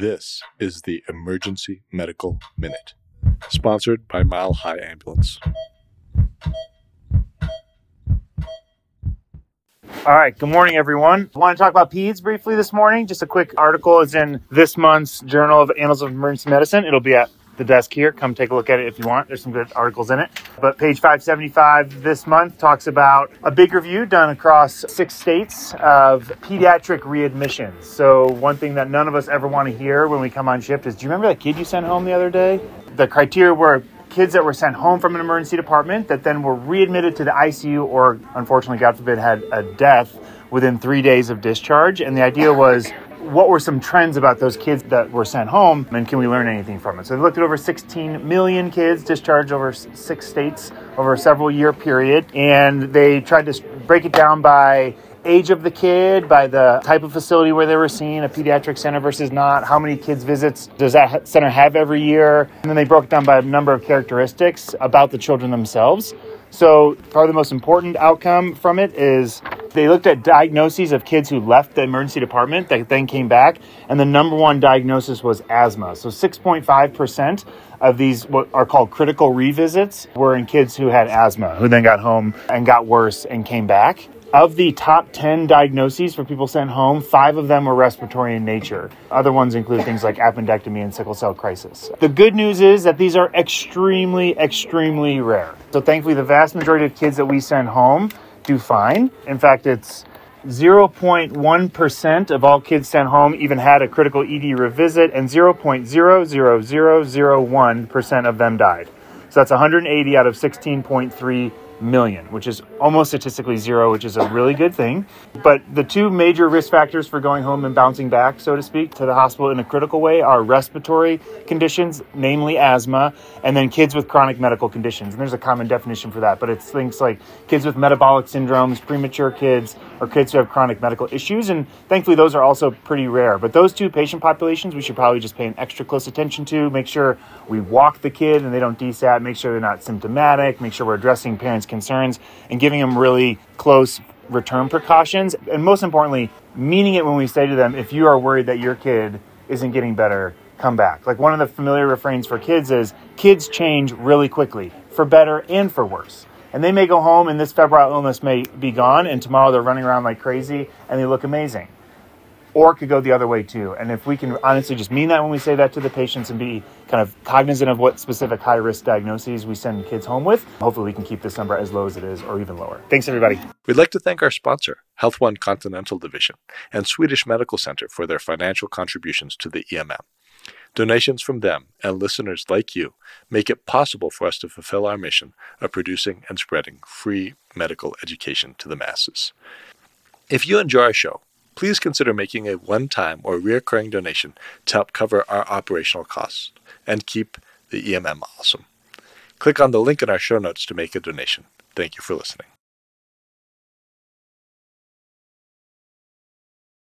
This is the Emergency Medical Minute, sponsored by Mile High Ambulance. All right, good morning, everyone. I want to talk about PEDS briefly this morning. Just a quick article is in this month's Journal of Annals of Emergency Medicine. It'll be at the desk here. Come take a look at it if you want. There's some good articles in it. But page 575 this month talks about a big review done across six states of pediatric readmissions. So, one thing that none of us ever want to hear when we come on shift is do you remember that kid you sent home the other day? The criteria were kids that were sent home from an emergency department that then were readmitted to the ICU or, unfortunately, God forbid, had a death within three days of discharge. And the idea was what were some trends about those kids that were sent home and can we learn anything from it? So they looked at over 16 million kids discharged over six states over a several year period and they tried to break it down by age of the kid, by the type of facility where they were seen, a pediatric center versus not, how many kids visits does that center have every year, and then they broke down by a number of characteristics about the children themselves. So, probably the most important outcome from it is they looked at diagnoses of kids who left the emergency department that then came back, and the number one diagnosis was asthma. So 6.5% of these, what are called critical revisits, were in kids who had asthma, who then got home and got worse and came back. Of the top 10 diagnoses for people sent home, five of them were respiratory in nature. Other ones include things like appendectomy and sickle cell crisis. The good news is that these are extremely, extremely rare. So, thankfully, the vast majority of kids that we send home do fine. In fact, it's 0.1% of all kids sent home even had a critical ED revisit, and 0.00001% of them died. So that's 180 out of 16.3 million, which is almost statistically zero, which is a really good thing. But the two major risk factors for going home and bouncing back, so to speak, to the hospital in a critical way are respiratory conditions, namely asthma, and then kids with chronic medical conditions. And there's a common definition for that, but it's things like kids with metabolic syndromes, premature kids, or kids who have chronic medical issues. And thankfully, those are also pretty rare. But those two patient populations, we should probably just pay an extra close attention to, make sure we walk the kid and they don't desat, make sure they're not symptomatic, make sure we're addressing parents' concerns, and giving them really close return precautions. And most importantly, meaning it when we say to them, if you are worried that your kid isn't getting better, come back. Like one of the familiar refrains for kids is kids change really quickly, for better and for worse. And they may go home and this febrile illness may be gone, and tomorrow they're running around like crazy and they look amazing or it could go the other way too. And if we can honestly just mean that when we say that to the patients and be kind of cognizant of what specific high risk diagnoses we send kids home with, hopefully we can keep this number as low as it is or even lower. Thanks, everybody. We'd like to thank our sponsor, Health One Continental Division, and Swedish Medical Center for their financial contributions to the EMM. Donations from them and listeners like you make it possible for us to fulfill our mission of producing and spreading free medical education to the masses. If you enjoy our show, please consider making a one time or recurring donation to help cover our operational costs and keep the EMM awesome. Click on the link in our show notes to make a donation. Thank you for listening.